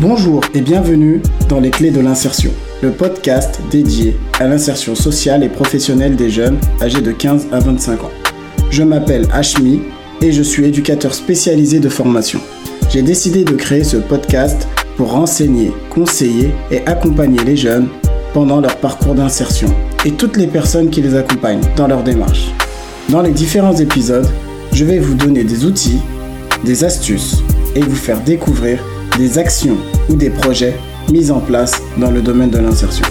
Bonjour et bienvenue dans Les Clés de l'insertion, le podcast dédié à l'insertion sociale et professionnelle des jeunes âgés de 15 à 25 ans. Je m'appelle Ashmi et je suis éducateur spécialisé de formation. J'ai décidé de créer ce podcast pour renseigner, conseiller et accompagner les jeunes pendant leur parcours d'insertion et toutes les personnes qui les accompagnent dans leur démarche. Dans les différents épisodes, je vais vous donner des outils, des astuces et vous faire découvrir des actions ou des projets mis en place dans le domaine de l'insertion.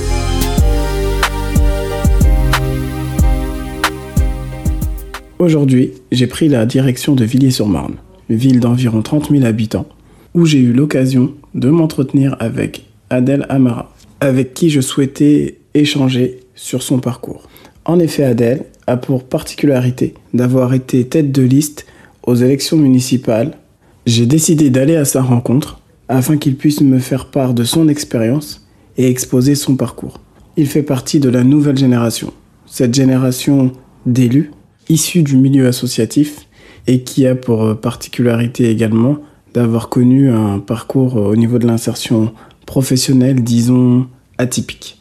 Aujourd'hui, j'ai pris la direction de Villiers-sur-Marne, ville d'environ 30 000 habitants, où j'ai eu l'occasion de m'entretenir avec Adèle Amara, avec qui je souhaitais échanger sur son parcours. En effet, Adèle a pour particularité d'avoir été tête de liste aux élections municipales. J'ai décidé d'aller à sa rencontre afin qu'il puisse me faire part de son expérience et exposer son parcours. Il fait partie de la nouvelle génération, cette génération d'élus issus du milieu associatif et qui a pour particularité également d'avoir connu un parcours au niveau de l'insertion professionnelle, disons, atypique.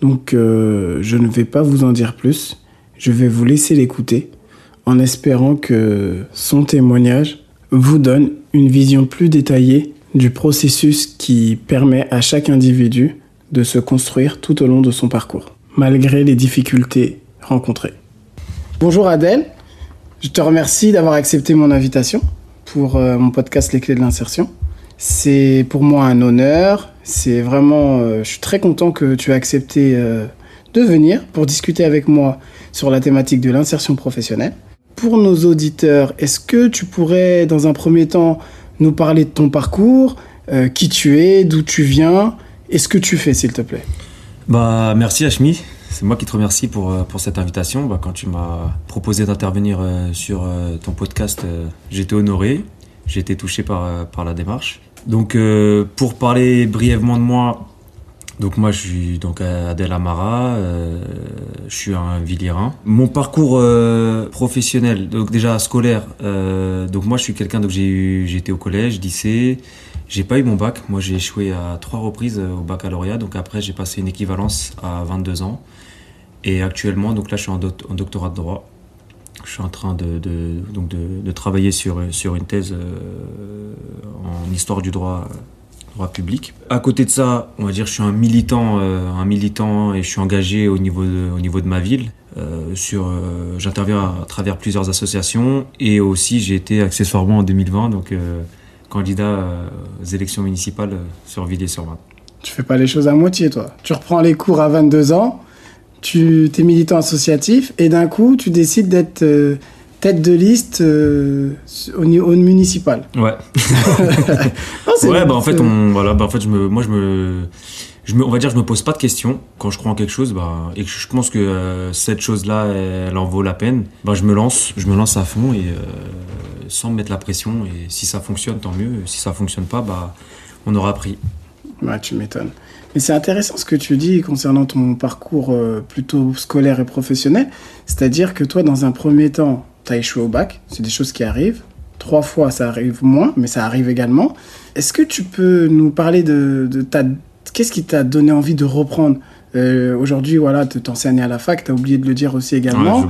Donc euh, je ne vais pas vous en dire plus, je vais vous laisser l'écouter en espérant que son témoignage vous donne une vision plus détaillée du processus qui permet à chaque individu de se construire tout au long de son parcours, malgré les difficultés rencontrées. Bonjour Adèle, je te remercie d'avoir accepté mon invitation pour euh, mon podcast Les clés de l'insertion. C'est pour moi un honneur, c'est vraiment, euh, je suis très content que tu aies accepté euh, de venir pour discuter avec moi sur la thématique de l'insertion professionnelle. Pour nos auditeurs, est-ce que tu pourrais dans un premier temps nous parler de ton parcours, euh, qui tu es, d'où tu viens et ce que tu fais, s'il te plaît. Bah, merci Ashmi. C'est moi qui te remercie pour, euh, pour cette invitation. Bah, quand tu m'as proposé d'intervenir euh, sur ton podcast, j'étais honoré. J'ai été touché par, par la démarche. Donc, pour parler brièvement de moi, donc moi je suis donc Adèle Amara, euh, je suis un Villiérain. Mon parcours euh, professionnel, donc déjà scolaire, euh, donc moi je suis quelqu'un donc j'ai été au collège, lycée, j'ai pas eu mon bac, moi j'ai échoué à trois reprises au baccalauréat, donc après j'ai passé une équivalence à 22 ans et actuellement donc là je suis en, doctorat de droit. Je suis en train de, donc de, travailler sur, sur une thèse en histoire du droit droit public. À côté de ça, on va dire, je suis un militant, euh, et je suis engagé au niveau de, ma ville. Euh, euh, j'interviens à, travers plusieurs associations et aussi j'ai été accessoirement en 2020 donc candidat aux élections municipales sur Villiers-sur-Marne. Tu fais pas les choses à moitié, toi. Tu reprends les cours à 22 ans, tu es militant associatif et d'un coup tu décides d'être tête de liste euh, au, niveau municipal. Ouais. ouais, bah en fait, on, voilà, bah en fait, je me, moi, je me, je me, on va dire, je me pose pas de questions quand je crois en quelque chose, bah, et que je pense que euh, cette chose-là, elle, en vaut la peine. Bah, je me lance, je me lance à fond et euh, sans me mettre la pression. Et si ça fonctionne, tant mieux. Si ça fonctionne pas, bah, on aura appris. Ouais, tu m'étonnes. Mais c'est intéressant ce que tu dis concernant ton parcours plutôt scolaire et professionnel. C'est-à-dire que toi, dans un premier temps, tu as échoué au bac, c'est des choses qui arrivent. Trois fois, ça arrive moins, mais ça arrive également. Est-ce que tu peux nous parler de, ta... Qu'est-ce qui t'a donné envie de reprendre? Euh, Aujourd'hui, voilà, tu t'enseignes à la fac, tu as oublié de le dire aussi également.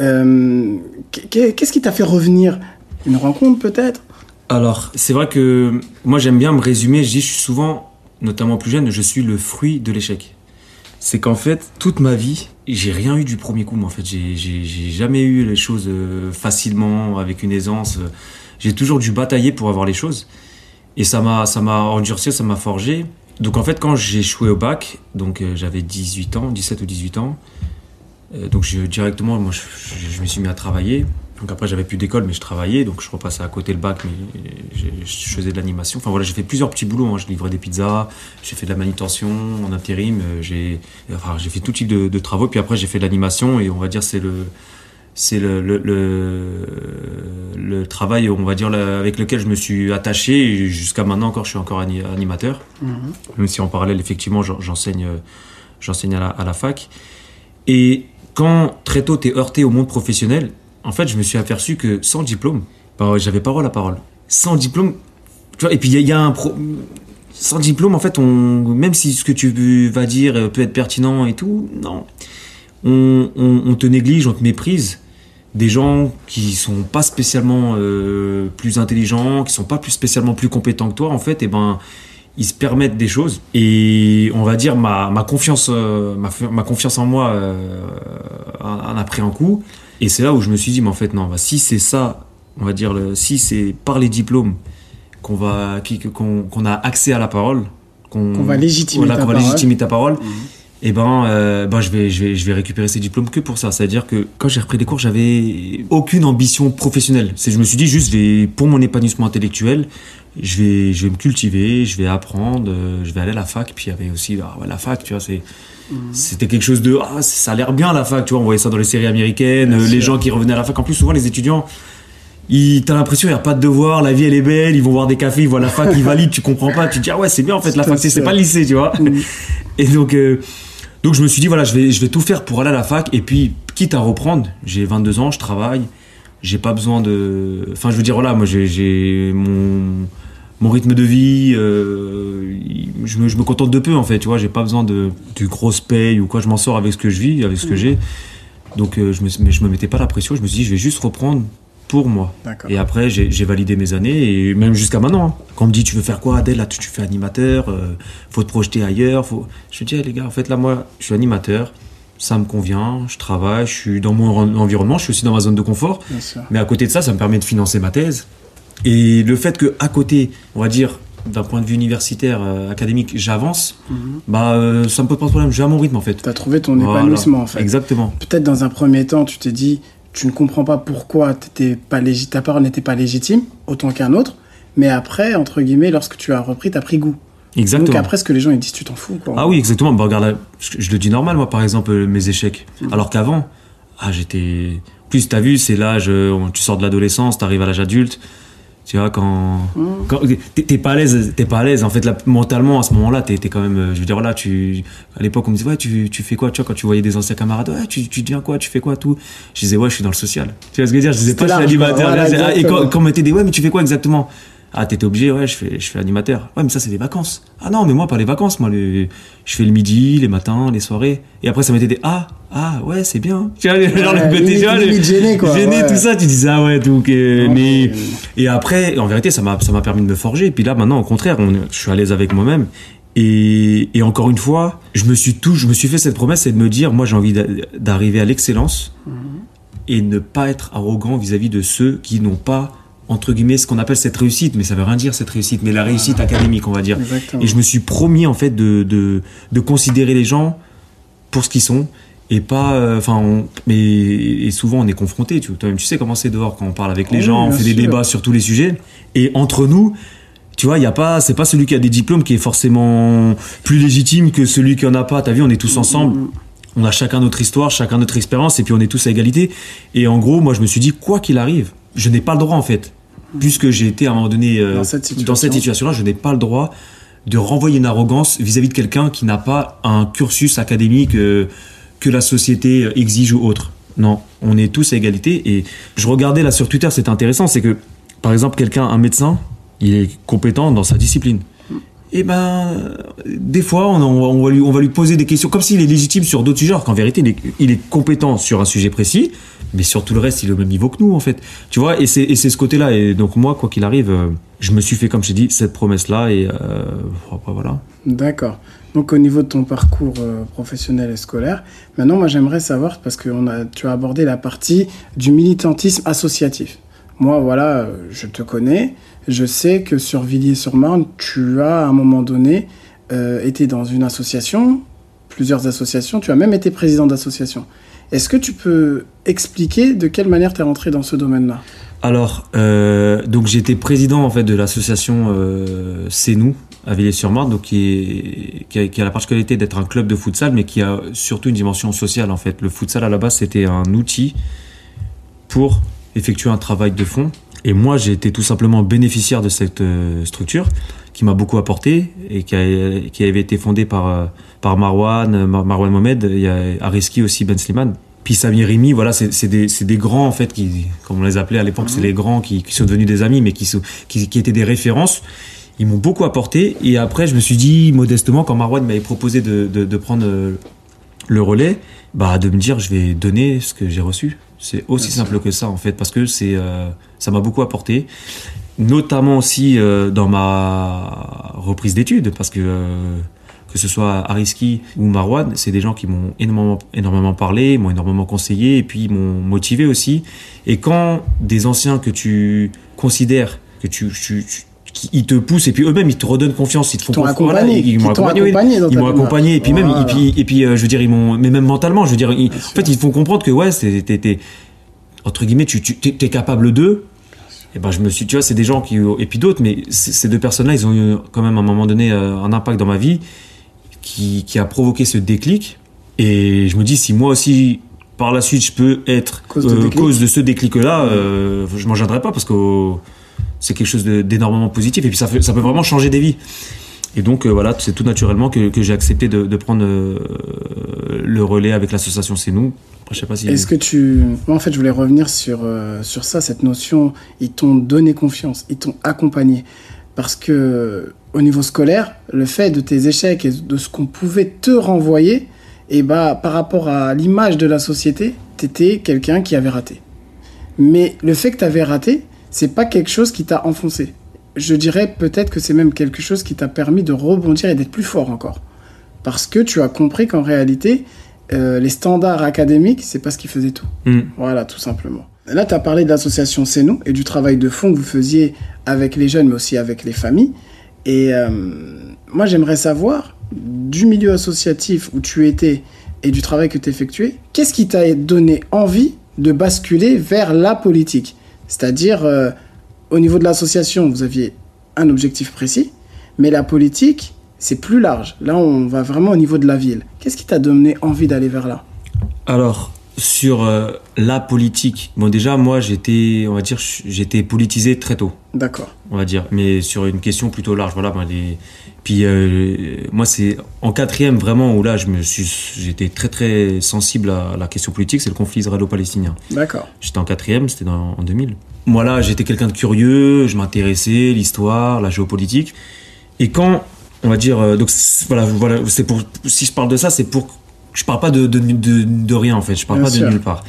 Euh, qu'est-ce qui t'a fait revenir? Une rencontre peut-être? Alors, c'est vrai que moi j'aime bien me résumer, je dis je suis souvent, notamment plus jeune, je suis le fruit de l'échec c'est qu'en fait, toute ma vie, j'ai rien eu du premier coup. Moi, en fait, j'ai jamais eu les choses euh, facilement, avec une aisance. J'ai toujours dû batailler pour avoir les choses. Et ça m'a, endurci, ça m'a forgé. Donc, en fait, quand j'ai échoué au bac, donc euh, j'avais 18 ans, 17 ou 18 ans, euh, donc je, directement, moi, je, me suis mis à travailler. Donc après, j'avais plus d'école, mais je travaillais, donc je repassais à côté le bac, mais je faisais de l'animation. Enfin voilà, j'ai fait plusieurs petits boulots. Hein. Je livrais des pizzas, j'ai fait de la manutention en intérim, euh, j'ai enfin, fait tout type de, travaux. Puis après, j'ai fait de l'animation et on va dire c'est le c'est le, le, le, travail, on va dire, avec lequel je me suis attaché. Jusqu'à maintenant encore, je suis encore animateur. Mm-hmm. Même si en parallèle, effectivement, j'enseigne j'enseigne à la, à la fac. Et quand très tôt, tu es heurté au monde professionnel, en fait, je me suis aperçu que sans diplôme, bah, j'avais parole à parole. Sans diplôme, tu vois, et puis il y, a un pro... sans diplôme, en fait, on, même si ce que tu vas dire peut être pertinent et tout, non. On, te néglige, on te méprise. Des gens qui sont pas spécialement euh, plus intelligents, qui sont pas plus spécialement plus compétents que toi, en fait, et ben, ils se permettent des choses. Et on va dire, ma, confiance, euh, ma, confiance en moi euh, en a pris un coup. Et c'est là où je me suis dit, mais en fait, non, bah, si c'est ça, on va dire, le, si c'est par les diplômes qu'on va qu'on a accès à la parole, qu'on va légitimer, ta, parole. légitimer ta parole. Et eh ben, euh, ben je vais, je vais, je vais récupérer ces diplômes que pour ça. C'est-à-dire que quand j'ai repris des cours, j'avais aucune ambition professionnelle. C'est, je me suis dit juste, je vais, pour mon épanouissement intellectuel, je vais, je vais me cultiver, je vais apprendre, euh, je vais aller à la fac. Puis il y avait aussi ah la fac, tu vois, c'est, mhm. c'était quelque chose de, ah, ça a l'air bien la fac, tu vois. On voyait ça dans les séries américaines, les gens qui revenaient à la fac. En plus, souvent les étudiants, t'as l'impression il n'y a pas de devoir, la vie elle est belle, ils vont voir des cafés, ils voient la fac, ils valident, tu comprends pas, tu te dis ah ouais c'est bien en fait la fac, c'est pas le lycée, tu vois. Mm. Et donc euh, donc je me suis dit voilà je vais je vais tout faire pour aller à la fac et puis quitte à reprendre, j'ai 22 ans, je travaille, j'ai pas besoin de, enfin je veux dire voilà moi j'ai mon mon rythme de vie, euh, je, me, je, me, contente de peu en fait, tu vois, j'ai pas besoin de, de grosse paye ou quoi, je m'en sors avec ce que je vis, avec ce que mm. j'ai. Donc euh, je me, je me mettais pas la pression, je me suis dit je vais juste reprendre pour moi. Et après, j'ai validé mes années, et même jusqu'à maintenant. Hein. Quand on me dit, tu veux faire quoi, Adèle Là, tu, fais animateur, euh, faut te projeter ailleurs. Faut... Je dis, les gars, en fait, là, moi, je suis animateur, ça me convient, je travaille, je suis dans mon environnement, je suis aussi dans ma zone de confort. Mais à côté de ça, ça me permet de financer ma thèse. Et le fait que à côté, on va dire, d'un point de vue universitaire, euh, académique, j'avance, mhm. bah, euh, ça me pose pas de problème. J'ai à mon rythme, en fait. Tu as trouvé ton épanouissement, en fait. Exactement. Peut-être dans un premier temps, tu t'es dit, tu ne comprends pas pourquoi pas ta parole n'était pas légitime, autant qu'un autre. Mais après, entre guillemets, lorsque tu as repris, tu as pris goût. Exactement. Donc après, ce que les gens ils disent, tu t'en fous. Quoi. Ah oui, exactement. Bah, regarde, je, le dis normal, moi, par exemple, euh, mes échecs. Mm. Alors qu'avant, ah, j'étais. Plus, tu as vu, c'est l'âge, tu sors de l'adolescence, tu arrives à l'âge adulte. Tu vois, quand, mm. t'es pas à l'aise, t'es pas à l'aise. En fait, là, mentalement, à ce moment-là, t'es es quand même, euh, je veux dire, là, tu, à l'époque, on me disait, ouais, tu, tu fais quoi, tu vois, quand tu voyais des anciens camarades, ouais, tu, tu deviens quoi, tu fais quoi, tout. Je disais, ouais, je suis dans le social. Tu vois ce que je veux dire? Je disais pas, je suis animateur. et quand, quand on m'était dit, ouais, mais tu fais quoi exactement? Ah, t'étais obligé, ouais, je fais, je fais animateur. Ouais, mais ça, c'est des vacances. Ah non, mais moi, pas les vacances. Moi, je fais le midi, les matins, les soirées. Et après, ça m'était des, ah, ah, ouais, c'est bien. Tu vois, genre le côté, tu vois, gêné, quoi. Gêné, tout ça, tu disais, ah ouais, tout, mais, et après, en vérité, ça m'a, ça m'a permis de me forger. Et puis là, maintenant, au contraire, on, je suis à l'aise avec moi-même. Et, et, encore une fois, je me suis tout, je me suis fait cette promesse, c'est de me dire, moi, j'ai envie d'arriver à l'excellence mhm. et ne pas être arrogant vis-à-vis -vis de ceux qui n'ont pas entre guillemets ce qu'on appelle cette réussite, mais ça veut rien dire cette réussite, mais la réussite académique on va dire. Et je me suis promis en fait de, de, de considérer les gens pour ce qu'ils sont et pas euh, enfin mais et souvent on est confronté tu, tu sais comment c'est dehors quand on parle avec les gens on fait des débats sur tous les sujets et entre nous tu vois il y a pas c'est pas celui qui a des diplômes qui est forcément plus légitime que celui qui en a pas t'as vu on est tous ensemble mm, mm. on a chacun notre histoire chacun notre expérience et puis on est tous à égalité et en gros moi je me suis dit quoi qu'il arrive je n'ai pas le droit en fait. Puisque j'ai été à un moment donné euh, dans cette situation-là, je n'ai pas le droit de renvoyer une arrogance vis-à-vis de quelqu'un qui n'a pas un cursus académique euh, que la société exige ou autre. Non, on est tous à égalité. Et je regardais là sur Twitter, c'est intéressant, c'est que par exemple quelqu'un, un médecin, il est compétent dans sa discipline. Et eh ben, des fois, on, va lui, on va lui poser des questions comme s'il est légitime sur d'autres sujets, alors qu'en vérité, il est, il est compétent sur un sujet précis mais sur tout le reste, il est au même niveau que nous, en fait. Tu vois, et c'est ce côté-là. Et donc, moi, quoi qu'il arrive, euh, je me suis fait, comme je dit, cette promesse-là, et euh, voilà. D'accord. Donc, au niveau de ton parcours euh, professionnel et scolaire, maintenant, moi, j'aimerais savoir, parce que on a, tu as abordé la partie du militantisme associatif. Moi, voilà, je te connais. Je sais que sur Villiers-sur-Marne, tu as, à un moment donné, été dans une association, plusieurs associations. Tu as même été président d'association. Est-ce que tu peux expliquer de quelle manière tu es rentré dans ce domaine-là? Alors, euh, donc j'étais président en fait de l'association euh, C'est nous à Villiers-sur-Marne, qui, a, la particularité d'être un club de futsal, mais qui a surtout une dimension sociale en fait. Le futsal à la base c'était un outil pour effectuer un travail de fond. Et moi j'ai été tout simplement bénéficiaire de cette euh, structure qui m'a beaucoup apporté et qui, qui avait été fondée par euh, par Marwan, Marwan Mohamed, il y a Ariski aussi, Ben Slimane. Puis Samir Rimi, voilà, c'est des, des, grands en fait, qui, comme on les appelait à l'époque, c'est mhm. les grands qui, qui, sont devenus des amis, mais qui, qui, qui étaient des références. ils m'ont beaucoup apporté. Et après, je me suis dit modestement, quand Marwan m'avait proposé de, de, de prendre euh, le relais, bah, de me dire je vais donner ce que j'ai reçu. C'est aussi simple que ça en fait, parce que c'est euh, ça m'a beaucoup apporté, notamment aussi euh, dans ma reprise d'études, parce que euh, que ce soit Ariski ou Marwan, c'est des gens qui m'ont énormément, énormément parlé, m'ont énormément conseillé, et puis m'ont motivé aussi. Et quand des anciens que tu considères que tu, tu, tu- qui- ils te poussent et puis eux-mêmes ils te redonnent confiance, ils te font confiance. accompagné, ils, m'ont accompagné, accompagné ils m'ont accompagné et puis même Voilà. et puis et puis euh, je veux dire ils m'ont mais même mentalement je veux dire ils- en fait ils te font comprendre que ouais entre guillemets tu t'es capable d'eux et ben je me suis tu vois c'est des gens qui et puis d'autres mais ces deux personnes là ils ont eu quand même à un moment donné euh, un impact dans ma vie qui, qui a provoqué ce déclic. Et je me dis si moi aussi par la suite je peux être Cause de euh, déclic. cause de ce déclic là je m'en gênerai pas parce que c'est quelque chose d'énormément positif et puis ça, fait, ça peut vraiment changer des vies. Et donc euh, voilà c'est tout naturellement que, que j'ai accepté de, de prendre euh, le relais avec l'association C'est nous Après, je sais pas si Est-ce que tu. Moi, en fait, je voulais revenir sur, euh, sur ça, cette notion. Ils t'ont donné confiance, ils t'ont accompagné. Parce que, au niveau scolaire, le fait de tes échecs et de ce qu'on pouvait te renvoyer, et bah, par rapport à l'image de la société, t'étais quelqu'un qui avait raté. Mais le fait que tu avais raté, c'est pas quelque chose qui t'a enfoncé. Je dirais peut-être que c'est même quelque chose qui t'a permis de rebondir et d'être plus fort encore. Parce que tu as compris qu'en réalité, euh, les standards académiques, c'est pas ce qui faisait tout. Hmm. Voilà, tout simplement. Là, tu as parlé de l'association C'est nous et du travail de fond que vous faisiez avec les jeunes, mais aussi avec les familles. Et euh, moi, j'aimerais savoir, du milieu associatif où tu étais et du travail que tu effectuais, qu'est-ce qui t'a donné envie de basculer vers la politique? C'est-à-dire, euh, au niveau de l'association, vous aviez un objectif précis, mais la politique, c'est plus large. Là, on va vraiment au niveau de la ville. Qu'est-ce qui t'a donné envie d'aller vers là? Alors, sur euh, la politique, bon déjà moi j'étais, on va dire, j'étais politisé très tôt, D'accord. on va dire, mais sur une question plutôt large, voilà. ben, les- Puis euh, moi c'est en quatrième vraiment où là je me suis, j'étais très très sensible à la question politique, c'est le conflit israélo-palestinien. D'accord. J'étais en quatrième, c'était en 2000. Moi là, j'étais quelqu'un de curieux, je m'intéressais l'histoire, la géopolitique. Et quand, on va dire, euh, donc voilà, voilà, c'est pour, si je parle de ça, c'est pour, je parle pas de, de, de, de rien en fait, je parle Bien pas sûr. de nulle part.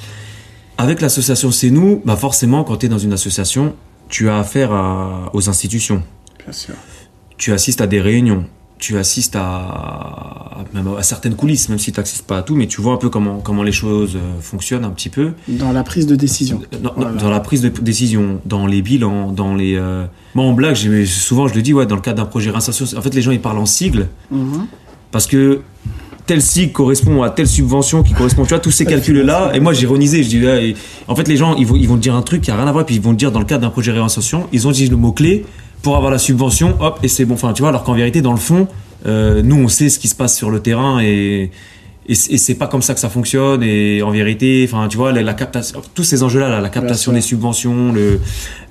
Avec l'association C'est nous, bah forcément, quand tu es dans une association, tu as affaire à- aux institutions Bien sûr. tu assistes à des réunions, tu assistes à, même à certaines coulisses, même si tu n'assistes pas à tout, mais tu vois un peu comment, comment les choses euh, fonctionnent un petit peu. Dans la prise de décision. Dans, dans- Voilà. dans la prise de décision, dans les bilans, dans les... euh, Moi, en blague, souvent, je le dis, ouais, dans le cadre d'un projet réinsertion, en fait, les gens, ils parlent en sigles, Mhm. parce que tel sigle correspond à telle subvention qui correspond, tu vois, tous ces calculs-là. Et moi, j'ironisais, je dis, ouais, et- en fait, les gens, ils vont, ils vont te dire un truc qui a rien à voir, puis ils vont te dire dans le cadre d'un projet réinsertion, ils ont dit le mot-clé pour avoir la subvention, hop, et c'est bon. Enfin, tu vois, alors qu'en vérité, dans le fond, euh, nous, on sait ce qui se passe sur le terrain et, c'est pas comme ça que ça fonctionne. Et en vérité, enfin, tu vois, la, la captation, tous ces enjeux-là, là, la captation des subventions, le,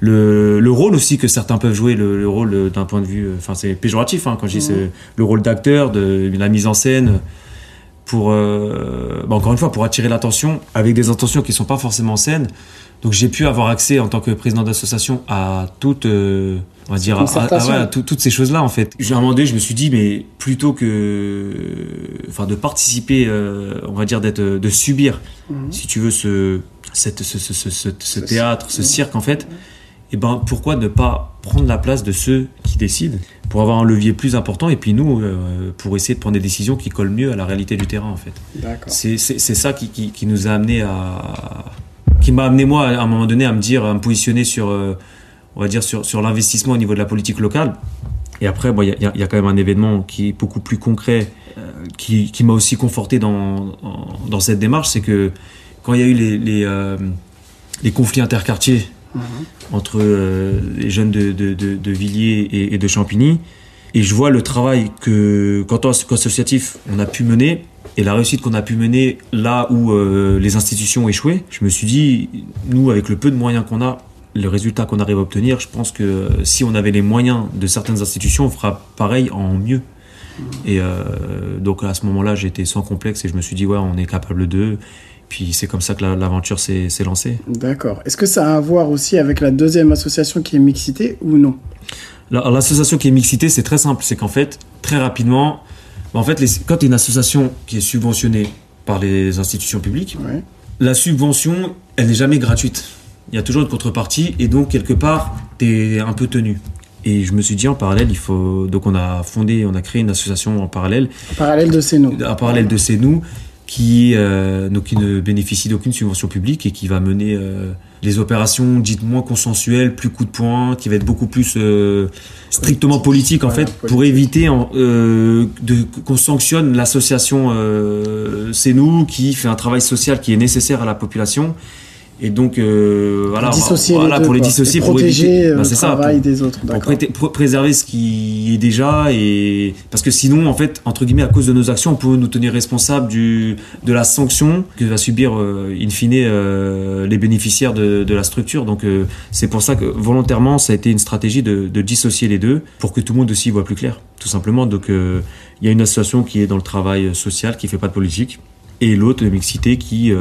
le, le rôle aussi que certains peuvent jouer, le, le rôle euh, d'un point de vue, euh, enfin, c'est péjoratif, hein, quand je dis c'est le rôle d'acteur, de, de la mise en scène pour euh, bah, encore une fois pour attirer l'attention avec des intentions qui sont pas forcément saines donc j'ai pu avoir accès en tant que président d'association à toutes euh, on va dire à, à- Concertation. à- ouais, à tout- toutes ces choses là en fait j'ai un moment donné je me suis dit mais plutôt que enfin de participer euh, on va dire d'être de subir Mhm. si tu veux ce cette ce, ce, ce, ce- ce Ce théâtre ce cirque. en fait et ben pourquoi ne pas prendre la place de ceux qui décident pour avoir un levier plus important et puis nous euh, pour essayer de prendre des décisions qui collent mieux à la réalité du terrain en fait D'accord. c'est ça qui, qui, qui nous a amené à qui m'a amené moi à un moment donné à me dire à me positionner sur euh, on va dire sur, sur l'investissement au niveau de la politique locale et après bon, il y, a- il y a- y a quand même un événement qui est beaucoup plus concret euh, qui, qui m'a aussi conforté dans, dans cette démarche c'est que quand il y a eu les, les, euh, les conflits interquartiers Mhm. entre les jeunes de, de, de, de Villiers et, et de Champigny. Et je vois le travail que, qu'en tant qu'associatif, on a pu mener et la réussite qu'on a pu mener là où euh, les institutions ont échoué. Je me suis dit, nous, avec le peu de moyens qu'on a, le résultat qu'on arrive à obtenir, je pense que euh, si on avait les moyens de certaines institutions, on fera pareil en mieux. Et euh, donc à ce moment-là, j'étais sans complexe et je me suis dit, ouais, on est capable d'eux. Puis c'est comme ça que la- l'aventure s'est s'est lancée. D'accord. Est-ce que ça a à voir aussi avec la deuxième association qui est Mixité ou non? L'association qui est mixité, c'est très simple. C'est qu'en fait, très rapidement, en fait, les- quand tu es une association qui est subventionnée par les institutions publiques, Ouais. la subvention, elle n'est jamais gratuite. Il y a toujours une contrepartie et donc quelque part, tu es un peu tenu. Et je me suis dit en parallèle, il faut donc on a fondé, on a créé une association en parallèle, En parallèle de noms. en parallèle de nous, qui euh, donc qui ne bénéficie d'aucune subvention publique et qui va mener euh, les opérations dites moins consensuelles, plus coup de poing, qui va être beaucoup plus euh, strictement politique en Voilà, fait, politique. pour éviter en- euh, de qu'on sanctionne l'association euh, C'est nous qui fait un travail social qui est nécessaire à la population. Et donc, euh, voilà, Pour dissocier voilà, les deux, pour les dissocier, Et pour protéger éviter. euh, Bah, le c'est ça, pour- travail des autres. pour D'accord. pré- pr- préserver ce qui est déjà et parce que sinon en fait entre guillemets à cause de nos actions on peut nous tenir responsables du de la sanction que va subir euh, in fine euh, les bénéficiaires de, de la structure donc c'est pour ça que volontairement ça a été une stratégie de, de dissocier les deux pour que tout le monde aussi voit plus clair tout simplement donc il y a une association qui est dans le travail social qui fait pas de politique et l'autre de mixité qui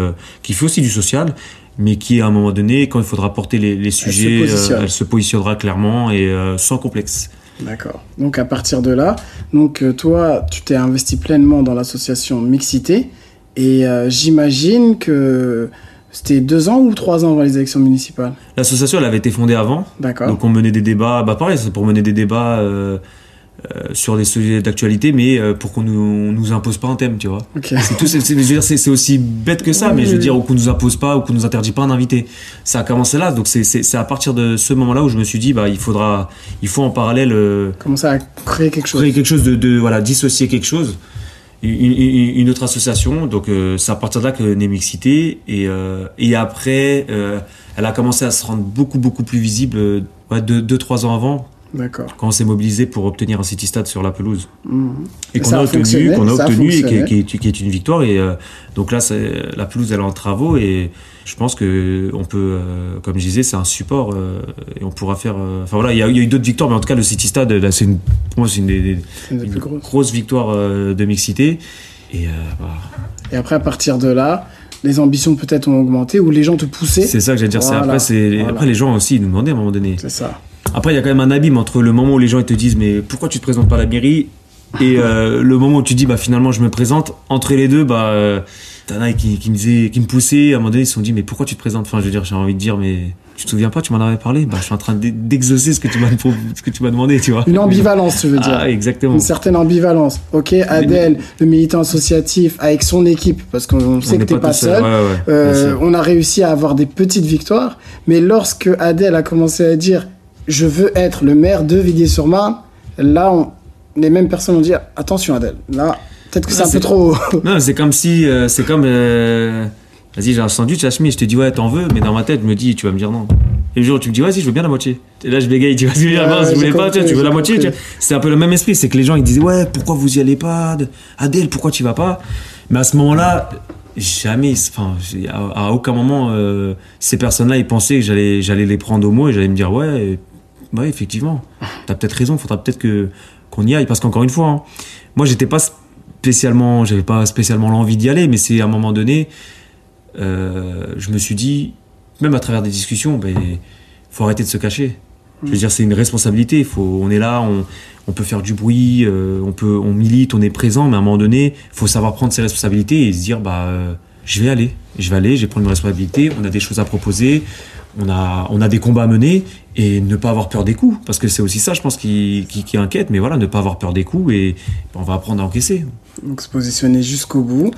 qui fait aussi du social mais qui à un moment donné quand il faudra porter les, les sujets positionne. elle se positionnera clairement et euh, sans complexe D'accord. Donc à partir de là, donc euh, toi, tu t'es investi pleinement dans l'association Mixité et euh, j'imagine que c'était deux ans ou trois ans avant les élections municipales? L'association, elle avait été fondée avant, D'accord. donc on menait des débats, bah pareil, c'est pour mener des débats euh, euh, sur des sujets d'actualité, mais euh, pour qu'on nous, on nous impose pas un thème, tu vois. C'est tout, c'est, c'est- je veux dire, c'est, c'est aussi bête que ça, Oui, mais je veux oui, dire, ou qu'on nous impose pas, ou qu'on nous interdit pas un invité. Ça a commencé là, donc c'est, c'est, c'est à partir de ce moment-là où je me suis dit, bah il faudra, il faut en parallèle euh, Commencer à créer quelque chose. créer quelque chose de, de voilà dissocier quelque chose une, une- une autre association donc c'est à partir de là que naît Mixité et et après elle a commencé à se rendre beaucoup beaucoup plus visible ouais, deux, deux trois ans avant D'accord. quand on s'est mobilisé pour obtenir un city stade sur la pelouse Mhm. et qu'on a, a obtenu qu'on a obtenu et qui, est- qui est, qui est une victoire et euh, donc là la pelouse elle est en travaux et je pense que on peut euh, comme je disais c'est un support euh, et on pourra faire enfin voilà il y a, il y a eu d'autres victoires mais en tout cas le city stade là c'est une pour moi c'est une des- une des une grosse victoire de mixité. Et bah, Et après, à partir de là, les ambitions peut-être ont augmenté ou les gens te poussaient. c'est ça que j'allais dire. c'est Voilà, après, c'est voilà. après les gens aussi ils nous demandaient à un moment donné. C'est ça. Après, il y a quand même un abîme entre le moment où les gens ils te disent mais pourquoi tu te présentes pas à la mairie et euh, le moment où tu dis bah finalement je me présente. Entre les deux, bah euh, t'en as qui, qui me qui me poussaient. À un moment donné, ils se sont dit mais pourquoi tu te présentes? Enfin, je veux dire, j'ai envie de dire mais tu te souviens pas, tu m'en avais parlé? Bah, je suis en train d'e- d'exaucer ce que tu m'as ce que tu m'as demandé, tu vois. Une ambivalence, tu veux dire. Ah, exactement. Une certaine ambivalence. Ok, Adèle, le militant associatif, avec son équipe, parce qu'on sait On que t'es pas tout seul, Ouais, ouais, bien euh, on a réussi à avoir des petites victoires. Mais lorsque Adèle a commencé à dire Je veux être le maire de Villiers-sur-Marne, là, on- les mêmes personnes ont dit Attention, Adèle, là, peut-être que c'est un peu trop. Non, c'est comme si. euh, c'est comme. euh, Vas-y, j'ai un sandwich, Hashmi, je te dis ouais, t'en veux, mais dans ma tête, je me dis, tu vas me dire non. Et le jour où tu me dis, ouais, si, je veux bien la moitié. Et là, je bégaye, tu vois je dire? Ouais, je voulais j'ai pas, tu, vois, compris, tu veux la moitié. compris. C'est un peu le même esprit, c'est que les gens, ils disaient, ouais, pourquoi vous y allez pas? Adèle, pourquoi tu vas pas? Mais à ce moment-là, jamais, enfin, à, à aucun moment, euh, ces personnes-là, ils pensaient que j'allais, j'allais les prendre au mot et j'allais me dire, ouais, et- ouais, effectivement, t'as peut-être raison, faudra peut-être que qu'on y aille, parce qu'encore une fois, hein, moi, j'étais pas spécialement, j'avais pas spécialement l'envie d'y aller, mais c'est à un moment donné, euh, je me suis dit, même à travers des discussions, ben, faut arrêter de se cacher. Je veux dire, c'est une responsabilité. Il Faut, on est là, on, on peut faire du bruit, euh, on peut, on milite, on est présent, mais à un moment donné, faut savoir prendre ses responsabilités et se dire, bah, euh, je vais aller, je vais aller, je vais prendre une responsabilité. On a des choses à proposer, on a, on a des combats à mener et ne pas avoir peur des coups, parce que c'est aussi ça, je pense, qui, qui, qui inquiète. Mais voilà, ne pas avoir peur des coups et on va apprendre à encaisser. Donc se positionner jusqu'au bout,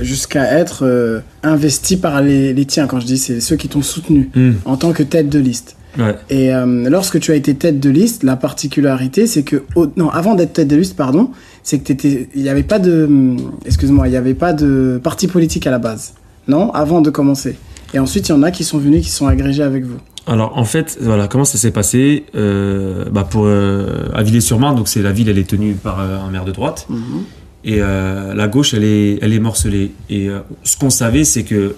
jusqu'à être euh, investi par les, les tiens. Quand je dis, c'est ceux qui t'ont soutenu Hmm. en tant que tête de liste. Ouais. Et euh, lorsque tu as été tête de liste, la particularité, c'est que au- non, avant d'être tête de liste, pardon, c'est que t'étais, il n'y avait pas de, excuse-moi, il n'y avait pas de parti politique à la base, non, avant de commencer. Et ensuite, il y en a qui sont venus, qui sont agrégés avec vous. Alors en fait, voilà, comment ça s'est passé euh, bah, pour euh, à Villers-sur-Marne, donc c'est la ville, elle est tenue par euh, un maire de droite. Et euh, la gauche, elle est, elle est morcelée. Et euh, ce qu'on savait, c'est que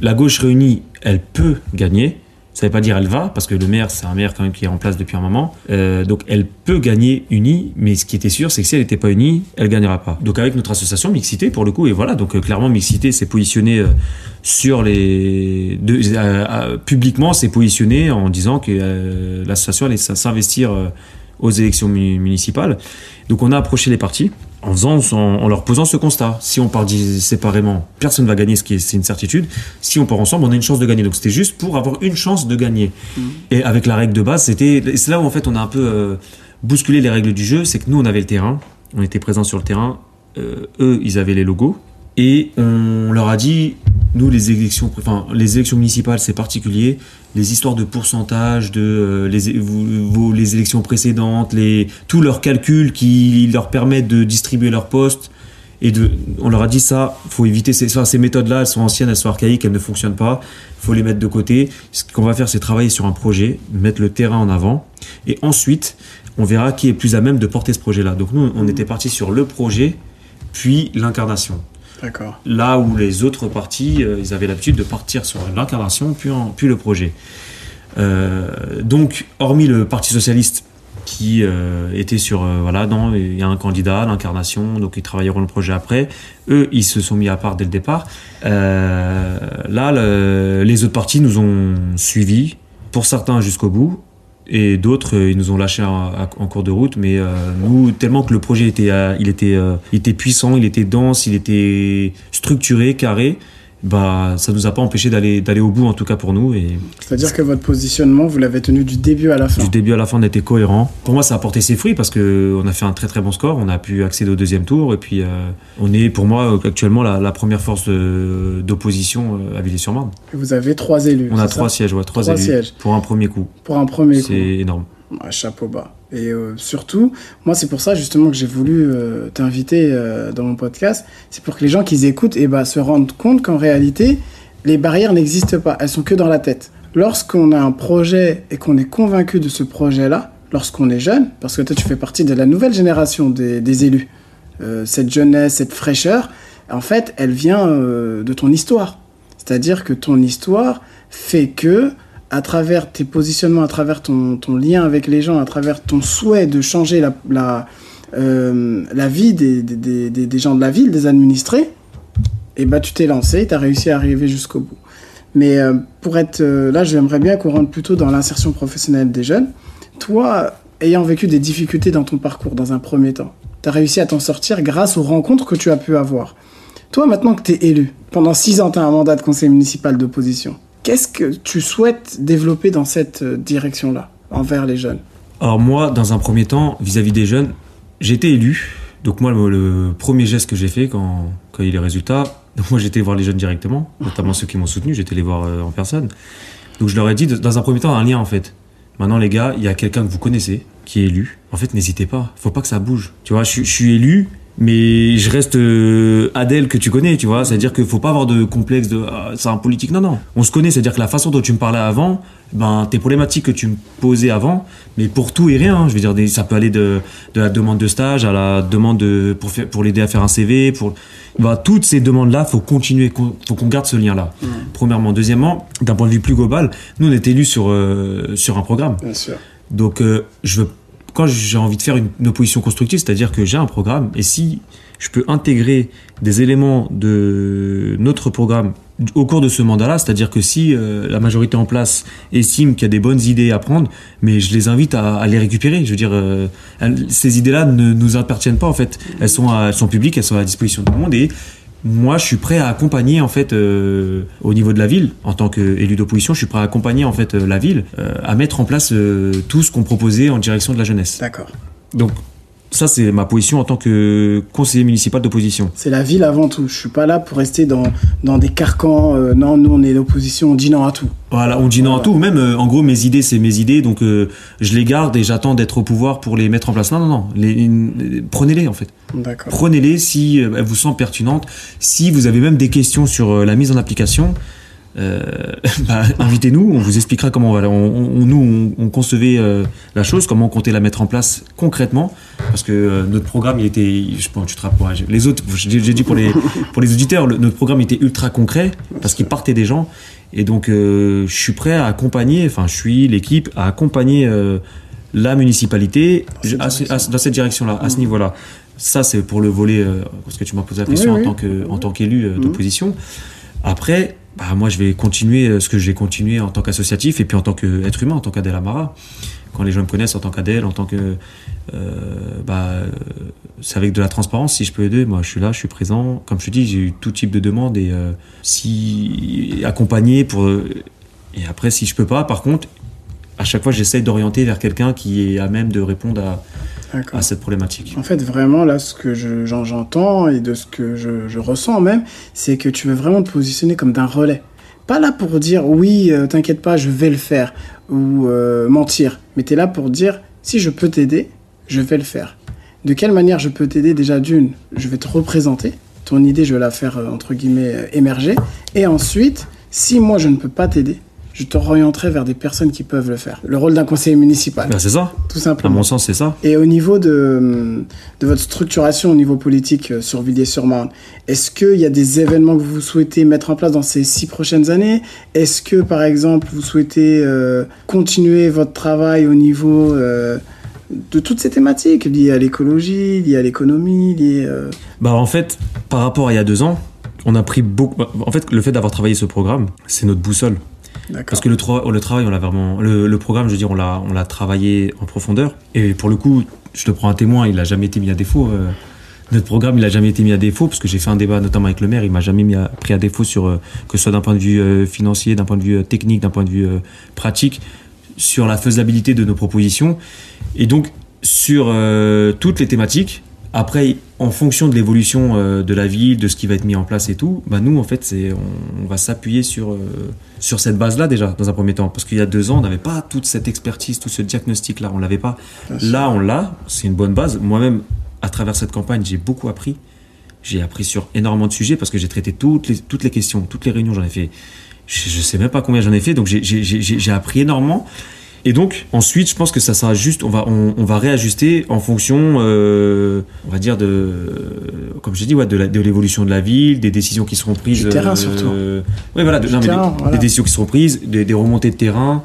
la gauche réunie, elle peut gagner, Ça veut pas dire elle va, parce que le maire, c'est un maire quand même qui est en place depuis un moment. Euh, donc elle peut gagner unie, mais ce qui était sûr, c'est que si elle n'était pas unie, elle gagnera pas. Donc avec notre association Mixité, pour le coup, et voilà, donc euh, clairement Mixité s'est positionné euh, sur les... De, publiquement, s'est positionné en disant que l'association allait s'investir aux élections mu- municipales. Donc on a approché les partis en, faisant, en, en leur posant ce constat. Si on part séparément, personne ne va gagner, ce qui est, c'est une certitude. Si on part ensemble, on a une chance de gagner. Donc c'était juste pour avoir une chance de gagner. Et avec la règle de base, c'était, et c'est là où en fait on a un peu euh, bousculé les règles du jeu, c'est que nous on avait le terrain, on était présents sur le terrain, euh, eux ils avaient les logos, et on leur a dit, nous les élections, enfin les élections municipales c'est particulier, les histoires de pourcentage, de euh, les, élections précédentes, tous leurs calculs qui leur permettent de distribuer leurs postes. Et on leur a dit ça, faut éviter ces, ces méthodes-là, elles sont anciennes, elles sont archaïques, elles ne fonctionnent pas. faut les mettre de côté. Ce qu'on va faire, c'est travailler sur un projet, mettre le terrain en avant, et ensuite, on verra qui est plus à même de porter ce projet-là. Donc nous, on était parti sur le projet, puis l'incarnation. Là où les autres partis, euh, ils avaient l'habitude de partir sur l'incarnation, puis, le projet. Euh, donc, hormis le Parti socialiste qui euh, était sur voilà non il y a un candidat l'incarnation donc ils travailleront le projet après. Eux ils se sont mis à part dès le départ. Là le- les autres partis nous ont suivis pour certains jusqu'au bout et d'autres euh, ils nous ont lâchés en, cours de route. Mais euh, nous tellement que le projet était euh, il était il était puissant il était dense il était structuré carré bah ça nous a pas empêché d'aller d'aller au bout en tout cas pour nous et C'est-à-dire que votre positionnement, vous l'avez tenu du début à la fin. du début à la fin, on était cohérent. Pour moi, ça a porté ses fruits parce que on a fait un très très bon score. On a pu accéder au deuxième tour et puis euh, on est, pour moi, euh, actuellement la, la première force de- d'opposition euh, à Villiers-sur-Marne. Et Vous avez trois élus. On a trois sièges, ouais, trois, Trois élus sièges. pour un premier coup. Pour un premier coup. C'est énorme. Ouais, chapeau bas. Et euh, surtout, moi, c'est pour ça justement que j'ai voulu euh, t'inviter euh, dans mon podcast. C'est pour que les gens qui écoutent eh ben, se rendent compte qu'en réalité, les barrières n'existent pas. Elles sont que dans la tête. Lorsqu'on a un projet et qu'on est convaincu de ce projet-là, lorsqu'on est jeune, parce que toi, tu fais partie de la nouvelle génération des, élus, cette jeunesse, cette fraîcheur, en fait, elle vient de ton histoire. C'est-à-dire que ton histoire fait que, à travers tes positionnements, à travers ton, lien avec les gens, à travers ton souhait de changer la, euh, vie des, gens de la ville, des administrés, et bah tu t'es lancé, tu as réussi à arriver jusqu'au bout. Mais euh, pour être euh, là, j'aimerais bien qu'on rentre plutôt dans l'insertion professionnelle des jeunes. Toi, ayant vécu des difficultés dans ton parcours dans un premier temps, tu as réussi à t'en sortir grâce aux rencontres que tu as pu avoir. Toi, maintenant que tu es élu, pendant six ans, tu as un mandat de conseil municipal d'opposition. Qu'est-ce que tu souhaites développer dans cette euh, direction-là, envers les jeunes? Alors moi, dans un premier temps, vis-à-vis des jeunes, été élu. Donc moi, le, premier geste que j'ai fait quand, quand il y a eu les résultats, moi j'étais voir les jeunes directement, notamment ceux qui m'ont soutenu, j'étais les voir euh, en personne. Donc je leur ai dit, dans un premier temps, un lien en fait. Maintenant les gars, il y a quelqu'un que vous connaissez qui est élu. En fait, n'hésitez pas, faut pas que ça bouge. Tu vois, je suis élu, mais je reste euh, Adèle que tu connais, tu vois. C'est-à-dire qu'il faut pas avoir de complexe de ah, c'est un politique. Non, non. On se connaît, c'est-à-dire que la façon dont tu me parlais avant, ben tes problématiques que tu me posais avant, mais pour tout et rien. hein. Je veux dire, des- ça peut aller de, de la demande de stage à la demande de, pour pour l'aider à faire un CV, pour ben, toutes ces demandes-là, faut continuer, qu'on- faut qu'on garde ce lien-là. Premièrement, deuxièmement, d'un point de vue plus global, nous on est élus sur euh, sur un programme. Bien sûr. Donc, euh, je veux, quand j'ai envie de faire une, opposition constructive, c'est-à-dire que j'ai un programme, et si je peux intégrer des éléments de notre programme au cours de ce mandat-là, c'est-à-dire que si euh, la majorité en place estime qu'il y a des bonnes idées à prendre, mais je les invite à, les récupérer. Je veux dire, euh, ces idées-là ne nous appartiennent pas en fait. Elles sont, elles sont publiques, elles sont à la disposition de tout le monde et moi, je suis prêt à accompagner en fait euh, au niveau de la ville, en tant qu'élu d'opposition, je suis prêt à accompagner en fait euh, la ville euh, à mettre en place euh, tout ce qu'on proposait en direction de la jeunesse. D'accord. Donc ça, c'est ma position en tant que conseiller municipal d'opposition. C'est la ville avant tout. Je suis pas là pour rester dans, dans des carcans. euh, non, nous, on est l'opposition, on dit non à tout. Voilà, on dit non à tout. Même euh, en gros, mes idées, c'est mes idées, donc euh, je les garde et j'attends d'être au pouvoir pour les mettre en place. Non, non, non. Les- les- Prenez-les en fait. D'accord. Prenez-les si elles vous semblent pertinentes. Si vous avez même des questions sur la mise en application, euh, bah, invitez-nous, on vous expliquera comment on va. la- On, on- nous, on, on concevait euh, la chose, comment on comptait la mettre en place concrètement, parce que euh, notre programme, il était, je pense, tu te rappelles, les autres, j'ai dit pour les pour les auditeurs, le- notre programme était ultra concret. parce qu'ils partent des gens. Et donc, je suis prêt à accompagner, enfin, je suis l'équipe à accompagner la municipalité Dans cette à ce- à ce- dans cette direction-là, à ce niveau-là. Ça, c'est pour le volet, parce que tu m'as posé la question Oui, en, oui. tant que, en tant qu'élu euh, Mhm. d'opposition. Après, bah, moi, je vais continuer euh, ce que j'ai continué en tant qu'associatif et puis en tant qu'être humain, en tant qu'Adèle Amara. Quand les gens me connaissent en tant qu'Adèle, en tant que. euh, bah, euh, c'est avec de la transparence, si je peux aider. Moi, je suis là, je suis présent. Comme je te dis, j'ai eu tout type de demandes et euh, si. accompagné pour. euh, et après, si je peux pas, par contre, à chaque fois, j'essaye d'orienter vers quelqu'un qui est à même de répondre à, cette problématique. En fait, vraiment, là, ce que je- j'en- j'entends et de ce que je, je ressens même, c'est que tu veux vraiment te positionner comme d'un relais. Pas là pour dire oui, euh, t'inquiète pas, je vais le faire, ou euh, mentir, mais tu es là pour dire si je peux t'aider, je vais le faire. De quelle manière je peux t'aider? Déjà, d'une, je vais te représenter, ton idée, je vais la faire, euh, entre guillemets, émerger, et ensuite, si moi je ne peux pas t'aider, je te réorienterai vers des personnes qui peuvent le faire. Le rôle d'un conseiller municipal, Bah, c'est ça. tout À simplement. mon sens, c'est ça. Et au niveau de, de votre structuration au niveau politique euh, sur Villiers-sur-Marne, est-ce qu'il y a des événements que vous souhaitez mettre en place dans ces six prochaines années? Est-ce que, par exemple, vous souhaitez euh, continuer votre travail au niveau euh, de toutes ces thématiques liées à l'écologie, liées à l'économie, liées... euh, Bah en fait, par rapport à il y a deux ans, on a pris beaucoup. bah, En fait, le fait d'avoir travaillé ce programme, c'est notre boussole. Parce que le, tra- le travail, on l'a vraiment. Le, programme, je veux dire, on l'a, travaillé en profondeur. Et pour le coup, je te prends un témoin, il n'a jamais été mis à défaut. euh, notre programme, il n'a jamais été mis à défaut, parce que j'ai fait un débat notamment avec le maire, il m'a jamais mis à- pris à défaut sur, euh, que ce soit d'un point de vue euh, financier, d'un point de vue technique, d'un point de vue pratique, sur la faisabilité de nos propositions. Et donc, sur toutes les thématiques, après, en fonction de l'évolution euh, de la ville, de ce qui va être mis en place et tout, bah nous, en fait, c'est, on, on va s'appuyer sur, euh, sur cette base-là déjà, dans un premier temps. Parce qu'il y a deux ans, on n'avait pas toute cette expertise, tout ce diagnostic-là, on l'avait pas. Là, on l'a, c'est une bonne base. Moi-même, à travers cette campagne, j'ai beaucoup appris. J'ai appris sur énormément de sujets parce que j'ai traité toutes les, toutes les questions, toutes les réunions, j'en ai fait. Je, je sais même pas combien j'en ai fait, donc j'ai- j'ai j'ai- j'ai appris énormément. Et donc, ensuite, je pense que ça sera juste, on va, on, on va réajuster en fonction, euh, on va dire, de, comme j'ai dit, ouais, de l'évolution de, la ville, des décisions qui seront prises. Du terrain, surtout. Oui, voilà, de- mais terrain, des, voilà. des décisions qui seront prises, des, des remontées de terrain.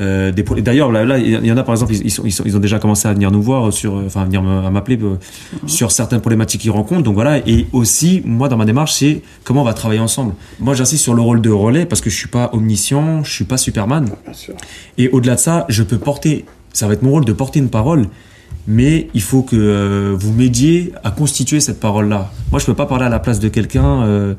Euh, D'ailleurs, là, là, il y en a par exemple, ils, ont déjà commencé à venir nous voir sur, euh, enfin, à venir m'appeler euh, Mhm. sur certaines problématiques qu'ils rencontrent. Donc voilà. Et aussi, moi, dans ma démarche, c'est comment on va travailler ensemble. Moi, j'insiste sur le rôle de relais parce que je suis pas omniscient, je suis pas Superman. Bien sûr. Et au-delà de ça, je peux porter, ça va être mon rôle de porter une parole, mais il faut que euh, vous m'aidiez à constituer cette parole-là. Moi, je peux pas parler à la place de quelqu'un. Euh,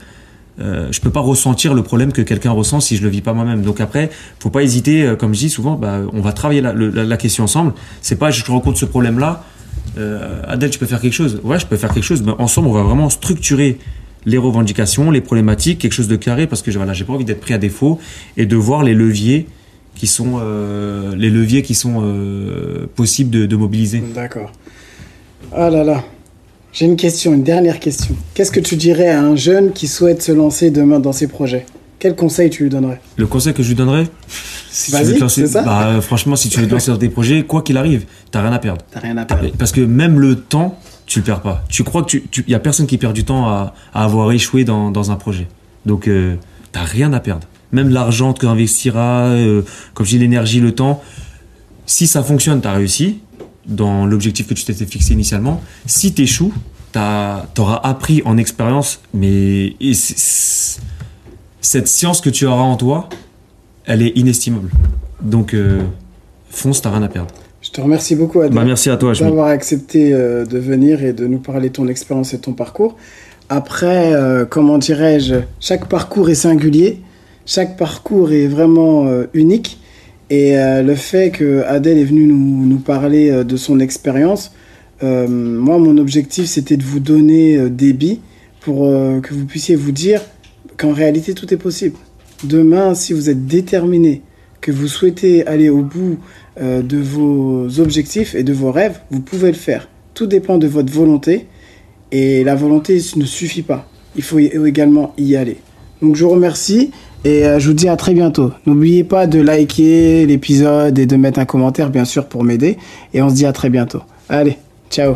euh, je peux pas ressentir le problème que quelqu'un ressent si je le vis pas moi-même. Donc après, faut pas hésiter, euh, comme je dis souvent, bah, on va travailler la, question ensemble. C'est pas je rencontre ce problème-là, euh, Adèle, tu peux faire quelque chose. Ouais, je peux faire quelque chose, mais ensemble, on va vraiment structurer les revendications, les problématiques, quelque chose de carré, parce que voilà, j'ai pas envie d'être pris à défaut et de voir les leviers qui sont euh, les leviers qui sont possibles de mobiliser. D'accord. Ah là là. J'ai une question, une dernière question. Qu'est-ce que tu dirais à un jeune qui souhaite se lancer demain dans ses projets? Quel conseil tu lui donnerais? Le conseil que je lui donnerais, si tu Vas-y, veux te lancer, ça bah, euh, franchement, si tu veux te lancer dans tes projets, quoi qu'il arrive, t'as rien à perdre. T'as rien à perdre. Parce que même le temps, tu le perds pas. Tu crois que tu, tu y a personne qui perd du temps à, à avoir échoué dans, dans un projet. Donc, euh, t'as rien à perdre. Même l'argent que tu investiras, euh, comme dis, l'énergie, le temps. Si ça fonctionne, t'as réussi dans l'objectif que tu t'étais fixé initialement. Si t'échoues, t'as- t'auras appris en expérience, mais et cette science que tu auras en toi, elle est inestimable. Donc, euh, fonce, t'as rien à perdre. Je te remercie beaucoup, Adrien. Bah, merci à toi, d'avoir accepté euh, de venir et de nous parler de ton expérience et de ton parcours. Après, euh, comment dirais-je, chaque parcours est singulier, chaque parcours est vraiment euh, unique. Et euh, le fait que Adèle est venue nous, parler euh, de son expérience, euh, moi, mon objectif, c'était de vous donner des billes pour que vous puissiez vous dire qu'en réalité, tout est possible. Demain, si vous êtes déterminé, que vous souhaitez aller au bout de vos objectifs et de vos rêves, vous pouvez le faire. Tout dépend de votre volonté. Et la volonté ne suffit pas. Il faut également y aller. Donc je vous remercie et euh, je vous dis à très bientôt. N'oubliez pas de liker l'épisode et de mettre un commentaire bien sûr pour m'aider. Et on se dit à très bientôt. Allez, ciao